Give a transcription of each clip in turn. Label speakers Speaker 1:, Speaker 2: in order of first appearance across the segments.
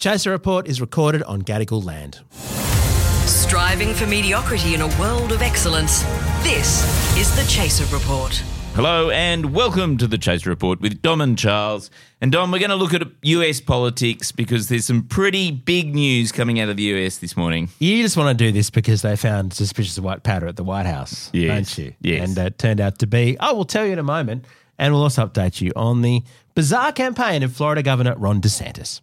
Speaker 1: Chaser Report is recorded on Gadigal land.
Speaker 2: Striving for mediocrity in a world of excellence. This is the Chaser Report.
Speaker 3: Hello and welcome to the Chaser Report with Dom and Charles. And Dom, we're going to look at US politics because there's some pretty big news coming out of the US this morning.
Speaker 1: You just want to do this because they found suspicious white powder at the White House,
Speaker 3: Yes,
Speaker 1: don't you?
Speaker 3: yes.
Speaker 1: And uh, it turned out to be, oh, we'll tell you in a moment. And we'll also update you on the bizarre campaign of Florida Governor Ron DeSantis.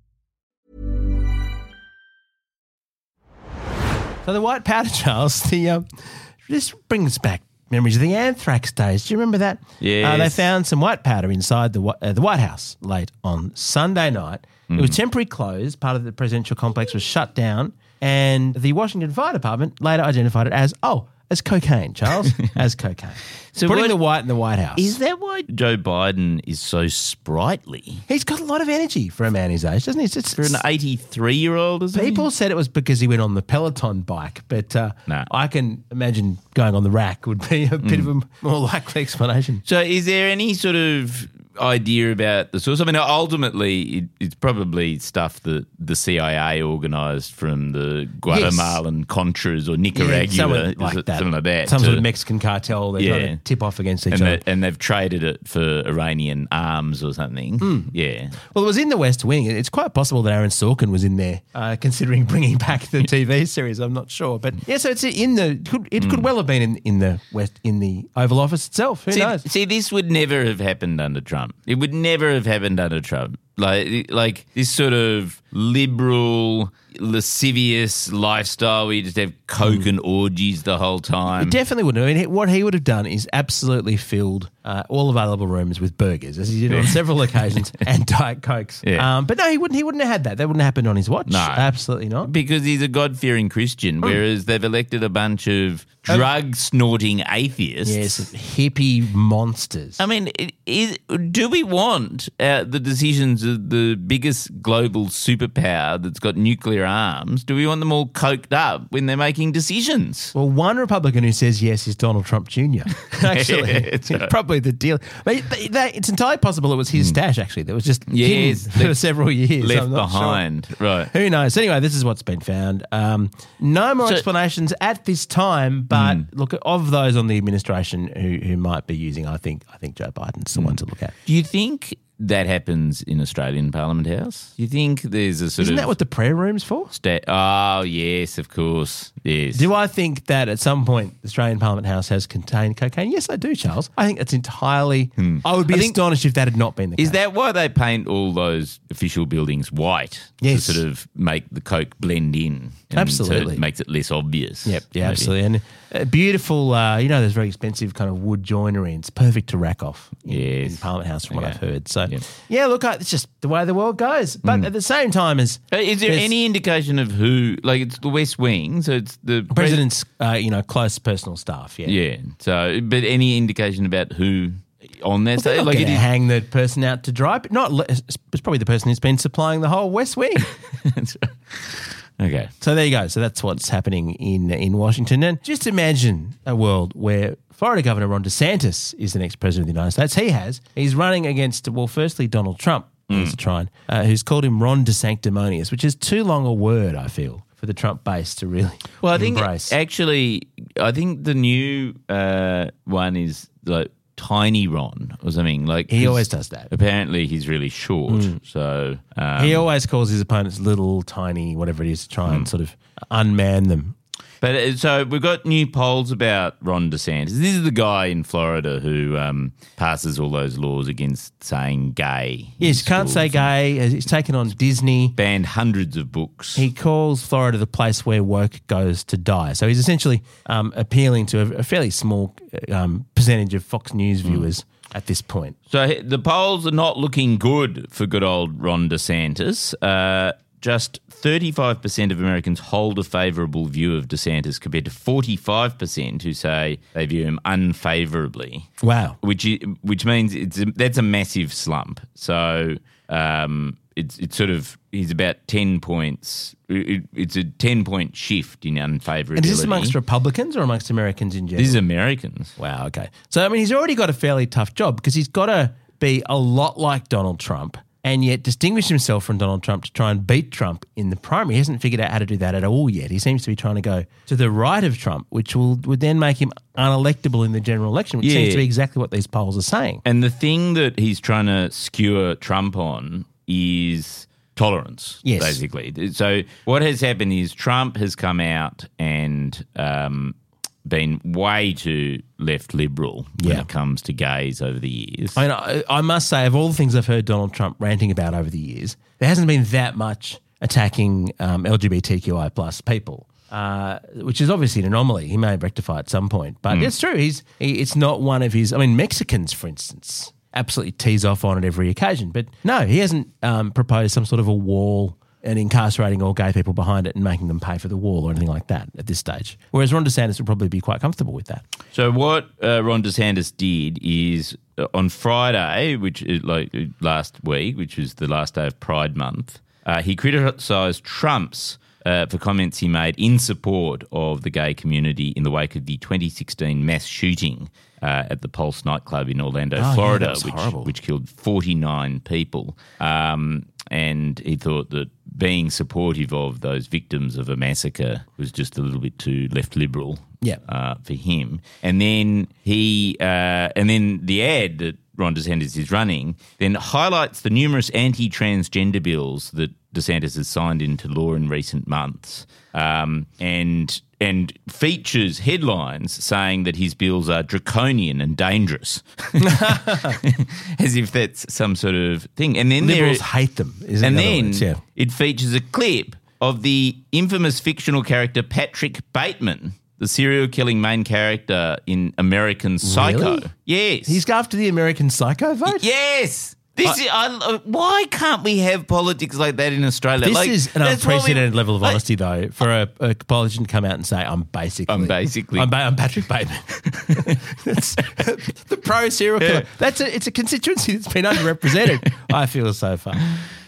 Speaker 1: So the white powder, Charles, the um, this brings back memories of the anthrax days. Do you remember that?
Speaker 3: Yes.
Speaker 1: Uh, they found some white powder inside the uh, the White House late on Sunday night. It was temporarily closed. Part of the presidential complex was shut down, and the Washington Fire Department later identified it as oh, as cocaine, Charles, as cocaine.
Speaker 3: So
Speaker 1: putting
Speaker 3: what-
Speaker 1: the white in the White House.
Speaker 3: Is that why Joe Biden is so sprightly?
Speaker 1: He's got a lot of energy for a man his age, doesn't he? It's, it's,
Speaker 3: For an 83 year old, is
Speaker 1: People said it was because he went on the Peloton bike, but uh,
Speaker 3: Nah.
Speaker 1: I can imagine going on the rack would be a bit of a more likely explanation.
Speaker 3: So, is there any sort of idea about the source? I mean, ultimately, it, it's probably stuff that the CIA organised from the Guatemalan Contras or Nicaragua,
Speaker 1: something like
Speaker 3: it-
Speaker 1: that.
Speaker 3: something like that.
Speaker 1: Some sort of Mexican cartel. They're
Speaker 3: Yeah.
Speaker 1: trying to tip off against each
Speaker 3: and,
Speaker 1: other.
Speaker 3: they, and they've traded it for Iranian arms or something.
Speaker 1: Hmm.
Speaker 3: Yeah.
Speaker 1: well, it was in the West Wing. It's quite possible that Aaron Sorkin was in there, uh, considering bringing back the TV series. I'm not sure, but yeah. So it's in the. Could, it could well have been in, in the West in the Oval Office itself. Who
Speaker 3: See,
Speaker 1: knows?
Speaker 3: see, this would never have happened under Trump. It would never have happened under Trump. Like, like this sort of liberal, lascivious lifestyle where you just have coke and orgies the whole time.
Speaker 1: It definitely wouldn't. I mean, what he would have done is absolutely filled uh, all available rooms with burgers, as he did on several occasions, and diet cokes.
Speaker 3: Yeah.
Speaker 1: Um, but no, he wouldn't. He wouldn't have had that. That wouldn't have happened on his watch.
Speaker 3: No.
Speaker 1: absolutely not.
Speaker 3: because he's a God fearing Christian,
Speaker 1: Hmm.
Speaker 3: whereas they've elected a bunch of drug snorting atheists.
Speaker 1: Yes, hippie monsters.
Speaker 3: I mean, is, do we want uh, the decisions of the biggest global superpower that's got nuclear arms? Do we want them all coked up when they're making decisions?
Speaker 1: Well, one Republican who says yes is Donald Trump Jr. Actually,
Speaker 3: It's
Speaker 1: it's
Speaker 3: right.
Speaker 1: probably the deal. But, that, it's entirely possible it was his stash. Actually, that was just
Speaker 3: Hmm. Yes,
Speaker 1: for several years.
Speaker 3: Left
Speaker 1: I'm not sure.
Speaker 3: behind, right?
Speaker 1: Who knows? Anyway, this is what's been found. Um, no more
Speaker 3: So-
Speaker 1: explanations at this time. But
Speaker 3: Hmm.
Speaker 1: look, of those on the administration who, who might be using, I think I think Joe Biden's the one to look at.
Speaker 3: Do you think that happens in Australian Parliament House? You think there's a sort
Speaker 1: Isn't
Speaker 3: of
Speaker 1: that what the prayer room's for?
Speaker 3: sta- Oh yes, of course, yes.
Speaker 1: Do I think that at some point the Australian Parliament House has contained cocaine? Yes, I do, Charles. I think it's entirely. I would be
Speaker 3: Hmm. I think-
Speaker 1: astonished if that had not been the case.
Speaker 3: Is that why they paint all those official buildings white?
Speaker 1: Yes.
Speaker 3: To sort of make the coke blend in. and
Speaker 1: Absolutely.
Speaker 3: So it makes it less obvious.
Speaker 1: Yep, yeah,
Speaker 3: maybe.
Speaker 1: absolutely. And uh, beautiful, uh, you know, there's very expensive kind of wood joinery. and It's perfect to rack off in,
Speaker 3: Yes.
Speaker 1: in Parliament House, from what I've heard. So, Yeah, look, it's just the way the world goes. But at the same time, as
Speaker 3: Uh, Is there any indication of who? Like it's the West Wing, so it's the pres-
Speaker 1: president's, uh, you know, close personal staff? Yeah.
Speaker 3: Yeah. So, but any indication about who on that?
Speaker 1: They're
Speaker 3: side? like
Speaker 1: going to hang the person out to dry, but not. It's probably the person who's been supplying the whole West Wing.
Speaker 3: okay.
Speaker 1: So there you go. So that's what's happening in in Washington. And just imagine a world where Florida Governor Ron DeSantis is the next president of the United States. He has. He's running against well, firstly Donald Trump. He's trying. Uh, who's called him Ron DeSanctimonious, which is too long a word. I feel for the Trump base to really
Speaker 3: Well, I think actually, I think the new uh, one is like Tiny Ron or something. Like
Speaker 1: he always does that.
Speaker 3: Apparently, he's really short. So um,
Speaker 1: he always calls his opponents little, tiny, whatever it is, to try and sort of unman them.
Speaker 3: But uh, so we've got new polls about Ron DeSantis. This is the guy in Florida who um, passes all those laws against saying gay.
Speaker 1: Yes, can't say gay. He's taken on Disney.
Speaker 3: Banned hundreds of books.
Speaker 1: He calls Florida the place where woke goes to die. So he's essentially um, appealing to a, a fairly small um, percentage of Fox News viewers. at this point.
Speaker 3: So the polls are not looking good for good old Ron DeSantis. Uh, just 35% of Americans hold a favourable view of DeSantis compared to 45% who say they view him unfavourably.
Speaker 1: Wow.
Speaker 3: Which which means it's a, that's a massive slump. So um, it's it's sort of he's about 10 points. It, it's a 10 point shift in unfavourability.
Speaker 1: And is this amongst Republicans or amongst Americans in general?
Speaker 3: This is Americans.
Speaker 1: Wow. Okay. So I mean, he's already got a fairly tough job because he's got to be a lot like Donald Trump and yet distinguish himself from Donald Trump to try and beat Trump in the primary. He hasn't figured out how to do that at all yet. He seems to be trying to go to the right of Trump, which will would then make him unelectable in the general election, which seems
Speaker 3: Yeah.
Speaker 1: to be exactly what these polls are saying.
Speaker 3: And the thing that he's trying to skewer Trump on is tolerance,
Speaker 1: Yes.
Speaker 3: basically. So what has happened is Trump has come out and um, been way too left liberal when
Speaker 1: Yeah.
Speaker 3: it comes to gays over the years.
Speaker 1: I, mean, I, I must say, of all the things I've heard Donald Trump ranting about over the years, there hasn't been that much attacking um, LGBTQI plus people. Uh, which is obviously an anomaly. He may rectify at some point, but it's true. He's he, it's not one of his. I mean, Mexicans, for instance, absolutely tease off on it every occasion. But no, he hasn't um, proposed some sort of a wall and incarcerating all gay people behind it and making them pay for the wall or anything like that at this stage. Whereas Ron DeSantis would probably be quite comfortable with that.
Speaker 3: So what uh, Ron DeSantis did is uh, on Friday, which is like last week, which was the last day of Pride Month, uh, he criticised Trump's uh, for comments he made in support of the gay community in the wake of the 2016 mass shooting uh, at the Pulse nightclub in Orlando,
Speaker 1: yeah,
Speaker 3: Florida,
Speaker 1: was
Speaker 3: which, which killed 49 people. Um, and he thought that being supportive of those victims of a massacre was just a little bit too left liberal
Speaker 1: Yeah.
Speaker 3: uh, for him. And then he, uh, and then the ad that Ron DeSantis is running then highlights the numerous anti-transgender bills that DeSantis has signed into law in recent months, um, and and features headlines saying that his bills are draconian and dangerous, as if that's some sort of thing. And then there-
Speaker 1: Liberals hate them.
Speaker 3: And then
Speaker 1: words, yeah.
Speaker 3: it features a clip of the infamous fictional character Patrick Bateman, the serial killing main character in American Psycho.
Speaker 1: Really?
Speaker 3: Yes.
Speaker 1: He's after the American Psycho vote.
Speaker 3: yes. This is, I, uh, why can't we have politics like that in Australia?
Speaker 1: This
Speaker 3: Like,
Speaker 1: is an
Speaker 3: what we-
Speaker 1: unprecedented level of honesty, though, for a, a politician to come out and say, "I'm basically,
Speaker 3: I'm basically-
Speaker 1: I'm, ba- I'm Patrick Bateman." That's the pro serial killer.
Speaker 3: Yeah.
Speaker 1: That's a, it's a constituency that's been underrepresented. I feel so far.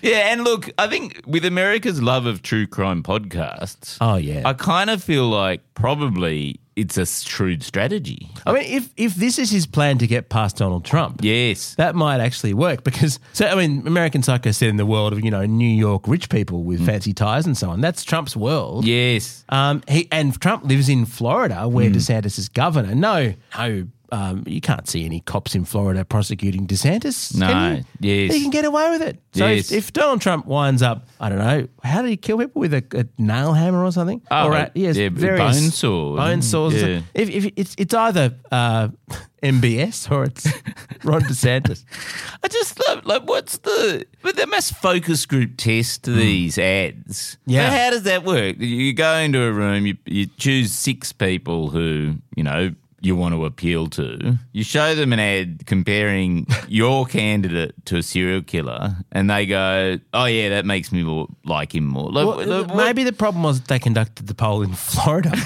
Speaker 3: Yeah, and look, I think with America's love of true crime podcasts,
Speaker 1: Oh, yeah.
Speaker 3: I kind of feel like probably it's a shrewd strategy.
Speaker 1: I mean, if if this is his plan to get past Donald Trump,
Speaker 3: Yes.
Speaker 1: that might actually work because so I mean, American Psycho said in the world of you know New York rich people with fancy ties and so on. That's Trump's world.
Speaker 3: Yes.
Speaker 1: Um, he and Trump lives in Florida, where DeSantis is governor. No, no, um, you can't see any cops in Florida prosecuting DeSantis.
Speaker 3: No,
Speaker 1: can you?
Speaker 3: yes.
Speaker 1: he can get away with it. So
Speaker 3: Yes.
Speaker 1: if, if Donald Trump winds up, I don't know, how did he kill people with a, a nail hammer or something?
Speaker 3: Oh,
Speaker 1: or a, yes,
Speaker 3: yeah,
Speaker 1: various
Speaker 3: bone saw.
Speaker 1: bone saws.
Speaker 3: Yeah.
Speaker 1: If, if it's it's either uh, MBS or it's Ron DeSantis.
Speaker 3: I just love like what's the but they must focus group test these ads.
Speaker 1: Hmm. Yeah.
Speaker 3: So how does that work? You go into a room, you you choose six people who you know you want to appeal to. You show them an ad comparing your candidate to a serial killer, and they go, "Oh yeah, that makes me more like him more." Like,
Speaker 1: Well,
Speaker 3: what-
Speaker 1: maybe the problem was they conducted the poll in Florida.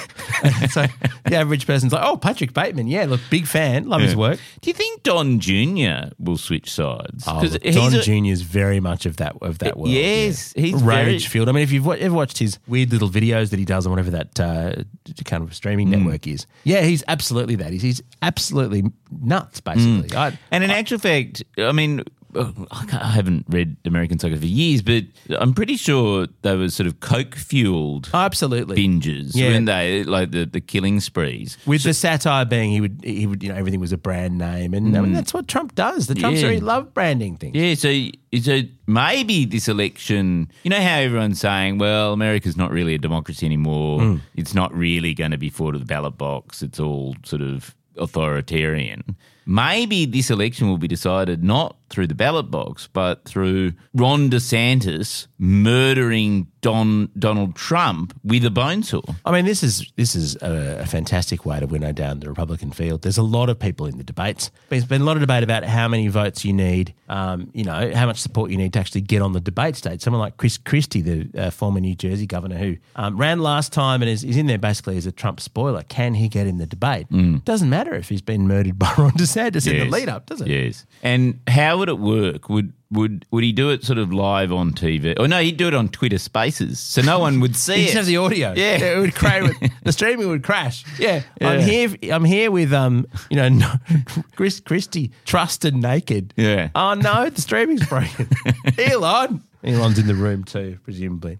Speaker 1: So the average person's like, oh, Patrick Bateman. Yeah, look, big fan. Love his work.
Speaker 3: Do you think Don Jr. will switch sides?
Speaker 1: Oh, look, Don Jr. is very much of that of that world.
Speaker 3: Yes,
Speaker 1: yeah.
Speaker 3: he's very-
Speaker 1: rage filled. I mean, if you've ever watched his weird little videos that he does on whatever that uh, kind of streaming
Speaker 3: Hmm.
Speaker 1: network is, yeah, he's absolutely that. He's, he's absolutely nuts, basically.
Speaker 3: Hmm.
Speaker 1: I,
Speaker 3: And in actual fact, I mean, I I haven't read American Psycho for years, but I'm pretty sure they were sort of coke fueled oh,
Speaker 1: absolutely.
Speaker 3: binges,
Speaker 1: Yeah.
Speaker 3: weren't they? Like the, the killing sprees.
Speaker 1: With the satire being, he would, he would, you know, everything was a brand name, and I mean mm. that's what Trump does. The Trumps.
Speaker 3: Yeah.
Speaker 1: really love branding things.
Speaker 3: Yeah, so so maybe this election, you know how everyone's saying, well, America's not really a democracy anymore. Mm. It's not really going to be fought at the ballot box. It's all sort of authoritarian. Maybe this election will be decided not through the ballot box, but through Ron DeSantis murdering Don Donald Trump with a bone saw.
Speaker 1: I mean, this is this is a, a fantastic way to winnow down the Republican field. There's a lot of people in the debates. There's been a lot of debate about how many votes you need, um, you know, how much support you need to actually get on the debate stage. Someone like Chris Christie, the uh, former New Jersey governor, who um, ran last time and is, is in there basically as a Trump spoiler. Can he get in the debate? Doesn't matter if he's been murdered by Ron DeSantis in the
Speaker 3: Yes.
Speaker 1: lead up, does it?
Speaker 3: Yes. And how would it work? Would would would he do it sort of live on TV? Oh no, he'd do it on Twitter Spaces, so no one would see
Speaker 1: You
Speaker 3: it.
Speaker 1: just have the audio.
Speaker 3: Yeah.
Speaker 1: it would crash. the streaming would crash. Yeah, I'm
Speaker 3: Yeah.
Speaker 1: here. I'm here with um, you know, no, Chris Christie, trusted naked.
Speaker 3: Yeah.
Speaker 1: Oh no, the streaming's broken. Elon. Elon's in the room too, presumably.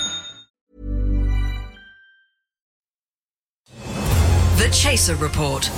Speaker 2: Chaser Report.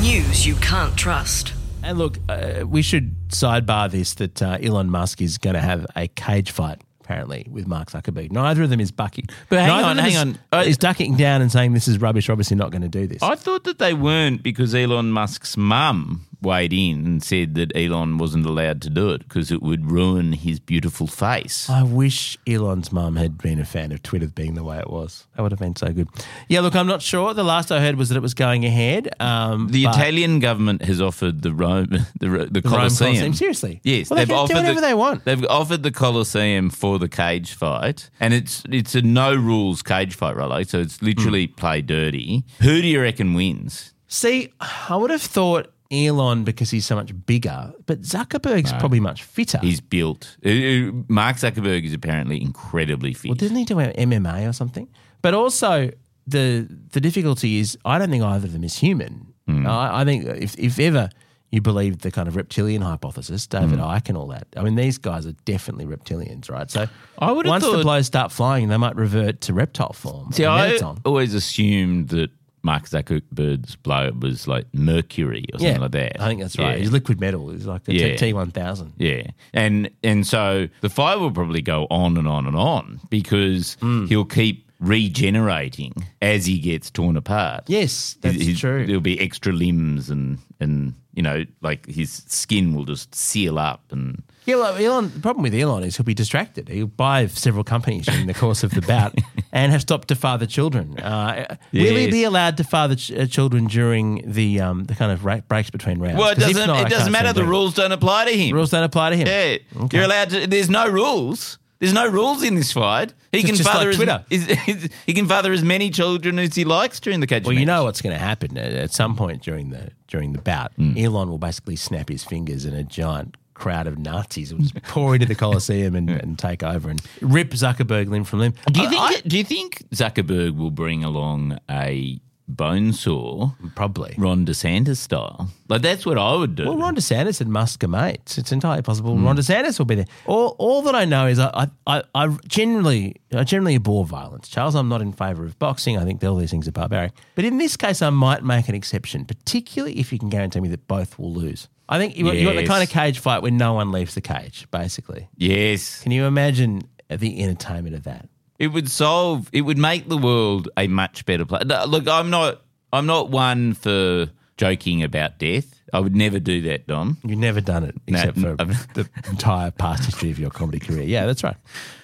Speaker 2: News you can't trust.
Speaker 1: And look, uh, we should sidebar this that uh, Elon Musk is going to have a cage fight. Apparently, with Mark Zuckerberg, neither of them is bucking.
Speaker 3: But hang
Speaker 1: neither
Speaker 3: on, hang
Speaker 1: is,
Speaker 3: on. Uh,
Speaker 1: is ducking down and saying this is rubbish. Obviously, not going to do this.
Speaker 3: I thought that they weren't because Elon Musk's mum weighed in and said that Elon wasn't allowed to do it because it would ruin his beautiful face.
Speaker 1: I wish Elon's mum had been a fan of Twitter being the way it was. That would have been so good. Yeah, look, I'm not sure. The last I heard was that it was going ahead. Um,
Speaker 3: The Italian government has offered the Rome, the, the
Speaker 1: the
Speaker 3: Colosseum.
Speaker 1: Colosseum. Seriously?
Speaker 3: Yes,
Speaker 1: Well, they can do whatever
Speaker 3: the,
Speaker 1: they want.
Speaker 3: They've offered the Colosseum for the cage fight, and it's it's a no rules cage fight, right? So it's literally
Speaker 1: Hmm.
Speaker 3: play dirty. Who do you reckon wins?
Speaker 1: See, I would have thought Elon because he's so much bigger, but Zuckerberg's probably much fitter.
Speaker 3: He's built. uh, uh, Mark Zuckerberg is apparently incredibly fit.
Speaker 1: well, didn't he do MMA or something? But also, the the difficulty is, I don't think either of them is human.
Speaker 3: Hmm.
Speaker 1: I, I think if if ever you believe the kind of reptilian hypothesis, David
Speaker 3: Hmm.
Speaker 1: Icke and all that. I mean, these guys are definitely reptilians, right? So
Speaker 3: I would
Speaker 1: once the blows start flying, they might revert to reptile form.
Speaker 3: See, I always assumed that Mark Zuckerberg's blow was like mercury or something
Speaker 1: yeah,
Speaker 3: like that.
Speaker 1: I think that's right.
Speaker 3: Yeah.
Speaker 1: He's liquid metal. He's like the
Speaker 3: Yeah.
Speaker 1: T one thousand.
Speaker 3: Yeah, and and so the fire will probably go on and on and on because
Speaker 1: Hmm.
Speaker 3: he'll keep regenerating as he gets torn apart.
Speaker 1: Yes, that's
Speaker 3: His- his-
Speaker 1: true.
Speaker 3: There'll be extra limbs and and you know like his skin will just seal up and
Speaker 1: Elon, Elon, the problem with Elon is he'll be distracted. He'll buy several companies during the course of the bout and have stopped to father children. Uh, Will he be allowed to father ch- uh, children during the um, the kind of ra- breaks between rounds?
Speaker 3: well, it
Speaker 1: 'Cause if
Speaker 3: doesn't
Speaker 1: not,
Speaker 3: it doesn't matter. The rules don't apply to him.
Speaker 1: The rules don't apply to him.
Speaker 3: Yeah,
Speaker 1: Okay.
Speaker 3: you're allowed to. There's no rules. There's no rules in this fight. He can
Speaker 1: just
Speaker 3: father
Speaker 1: like Twitter.
Speaker 3: As, is- he can father as many children as he likes during the catch.
Speaker 1: Well, you know what's going to happen at, some point during the during the bout.
Speaker 3: Hmm.
Speaker 1: Elon will basically snap his fingers, and a giant crowd of Nazis will just pour into the Colosseum and, and take over and rip Zuckerberg limb from limb.
Speaker 3: Do you
Speaker 1: I-
Speaker 3: think?
Speaker 1: I-
Speaker 3: do you think Zuckerberg will bring along a bone saw,
Speaker 1: probably?
Speaker 3: Ron DeSantis style? Like that's what I would do.
Speaker 1: Well, Ron DeSantis and Musk are mates. It's entirely possible
Speaker 3: Hmm.
Speaker 1: Ron DeSantis will be there. All, all that I know is I, I, I generally I generally abhor violence. Charles, I'm not in favour of boxing. I think all these things are barbaric. But in this case, I might make an exception, particularly if you can guarantee me that both will lose. I think you, you got the kind of cage fight where no one leaves the cage, basically.
Speaker 3: yes,
Speaker 1: Can you imagine the entertainment of that?
Speaker 3: It would solve. It would make the world a much better place. Look, I'm not. I'm not one for joking about death. I would never do that, Dom.
Speaker 1: You've never done it except for
Speaker 3: I've-
Speaker 1: the entire past history of your comedy career. Yeah, that's right.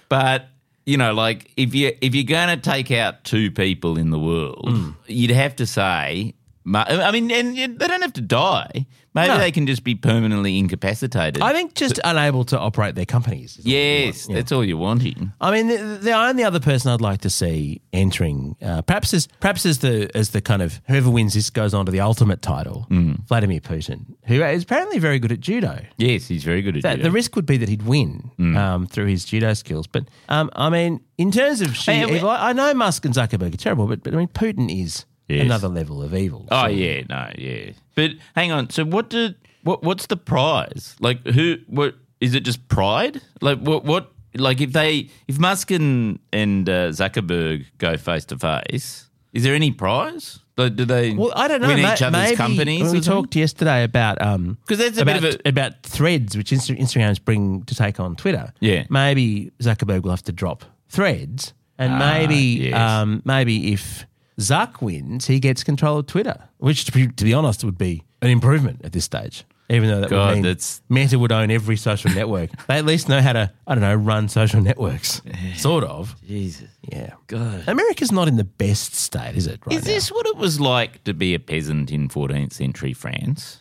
Speaker 3: But you know, like if you if you're going to take out two people in the world,
Speaker 1: Hmm.
Speaker 3: you'd have to say. I mean, and they don't have to die. Maybe
Speaker 1: No.
Speaker 3: they can just be permanently incapacitated.
Speaker 1: I think just unable to operate their companies. is all
Speaker 3: yes.
Speaker 1: Yeah.
Speaker 3: that's all you're wanting.
Speaker 1: I mean, the, the only other person I'd like to see entering, uh, perhaps as perhaps as the as the kind of whoever wins this goes on to the ultimate title, Vladimir Putin, who is apparently very good at judo.
Speaker 3: Yes, he's very good at
Speaker 1: That,
Speaker 3: judo.
Speaker 1: the risk would be that he'd win um, through his judo skills. But um, I mean, in terms of sheer
Speaker 3: Hey, we-
Speaker 1: evil, I I know Musk and Zuckerberg are terrible, but, but I mean, Putin is
Speaker 3: Yes.
Speaker 1: another level of evil.
Speaker 3: Oh
Speaker 1: So-
Speaker 3: yeah, no, yeah. But hang on. So what did what what's the prize? Like who what is it just pride? Like what what like if they if Musk and, and uh, Zuckerberg go face to face, is there any prize? Like, do they
Speaker 1: Well, I don't know.
Speaker 3: win
Speaker 1: ma-
Speaker 3: each other's
Speaker 1: maybe,
Speaker 3: companies?
Speaker 1: We talked yesterday about um
Speaker 3: 'Cause that's a
Speaker 1: about,
Speaker 3: bit of a-
Speaker 1: about threads, which Insta- Instagram's bring to take on Twitter.
Speaker 3: Yeah.
Speaker 1: maybe Zuckerberg will have to drop threads, and
Speaker 3: Ah,
Speaker 1: maybe
Speaker 3: yes.
Speaker 1: um, maybe if Zuck wins, he gets control of Twitter, which to be, to be honest would be an improvement at this stage. Even though that
Speaker 3: God,
Speaker 1: would mean
Speaker 3: that's-
Speaker 1: Meta would own every social network, they at least know how to I don't know run social networks, sort of.
Speaker 3: Jesus.
Speaker 1: Yeah,
Speaker 3: God.
Speaker 1: America's not in the best state, is it? Right
Speaker 3: Is
Speaker 1: now?
Speaker 3: this what it was like to be a peasant in 14th century France?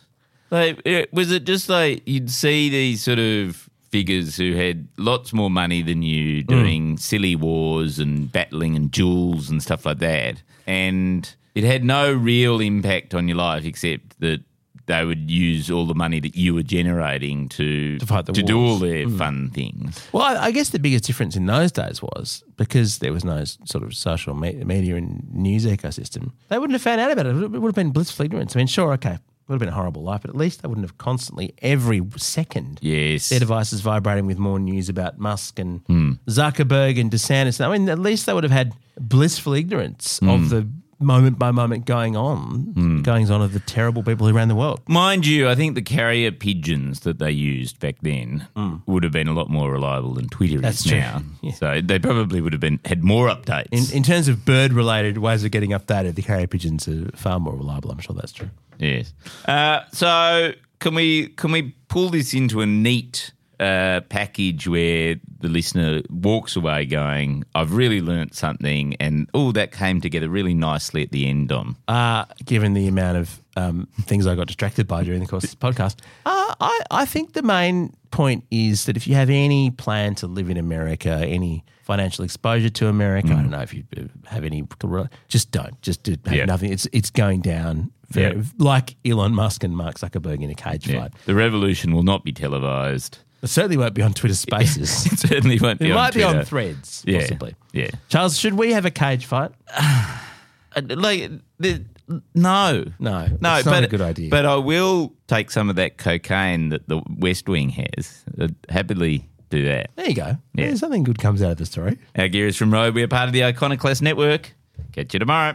Speaker 3: Like, was it just like you'd see these sort of figures who had lots more money than you doing mm. silly wars and battling and duels and stuff like that, and it had no real impact on your life except that they would use all the money that you were generating to
Speaker 1: To
Speaker 3: to do all their mm. fun things.
Speaker 1: Well, I I guess the biggest difference in those days was because there was no sort of social me- media and news ecosystem. They wouldn't have found out about it. It would have been blissful ignorance. I mean, sure, okay, would have been a horrible life, but at least they wouldn't have constantly, every second,
Speaker 3: Yes.
Speaker 1: their devices vibrating with more news about Musk and
Speaker 3: Hmm.
Speaker 1: Zuckerberg and DeSantis. I mean, at least they would have had blissful ignorance
Speaker 3: Hmm.
Speaker 1: of the moment by moment going on, goings on of the terrible people who ran the world.
Speaker 3: Mind you, I think the carrier pigeons that they used back then would have been a lot more reliable than Twitter
Speaker 1: Mm. That's
Speaker 3: is
Speaker 1: true.
Speaker 3: now.
Speaker 1: Yeah.
Speaker 3: So they probably would have been had more updates.
Speaker 1: In, in terms of bird related ways of getting updated, the carrier pigeons are far more reliable. I'm sure that's true.
Speaker 3: yes. Uh, so can we can we pull this into a neat uh, package where the listener walks away going, "I've really learnt something," and all that came together really nicely at the end. On
Speaker 1: uh, given the amount of um, things I got distracted by during the course of this podcast. Uh, I, I think the main point is that if you have any plan to live in America, any financial exposure to America, I don't know if you uh, have any, just don't. Just do, have
Speaker 3: Yeah.
Speaker 1: nothing. It's it's going down very,
Speaker 3: Yeah.
Speaker 1: like Elon Musk and Mark Zuckerberg in a cage
Speaker 3: Yeah.
Speaker 1: fight.
Speaker 3: the revolution will not be televised.
Speaker 1: It certainly won't be on Twitter Spaces.
Speaker 3: It certainly won't
Speaker 1: it
Speaker 3: be.
Speaker 1: might
Speaker 3: on
Speaker 1: be on Threads,
Speaker 3: Yeah.
Speaker 1: possibly.
Speaker 3: Yeah.
Speaker 1: Charles, should we have a cage fight?
Speaker 3: Uh, like the, no,
Speaker 1: No,
Speaker 3: no,
Speaker 1: it's not
Speaker 3: but
Speaker 1: a good idea.
Speaker 3: But I will take some of that cocaine that the West Wing has. I'd happily do that.
Speaker 1: There you go.
Speaker 3: Yeah.
Speaker 1: Yeah. Something good comes out of the story.
Speaker 3: Our gear is from Rode. We're part of the Iconoclast Network. Catch you tomorrow.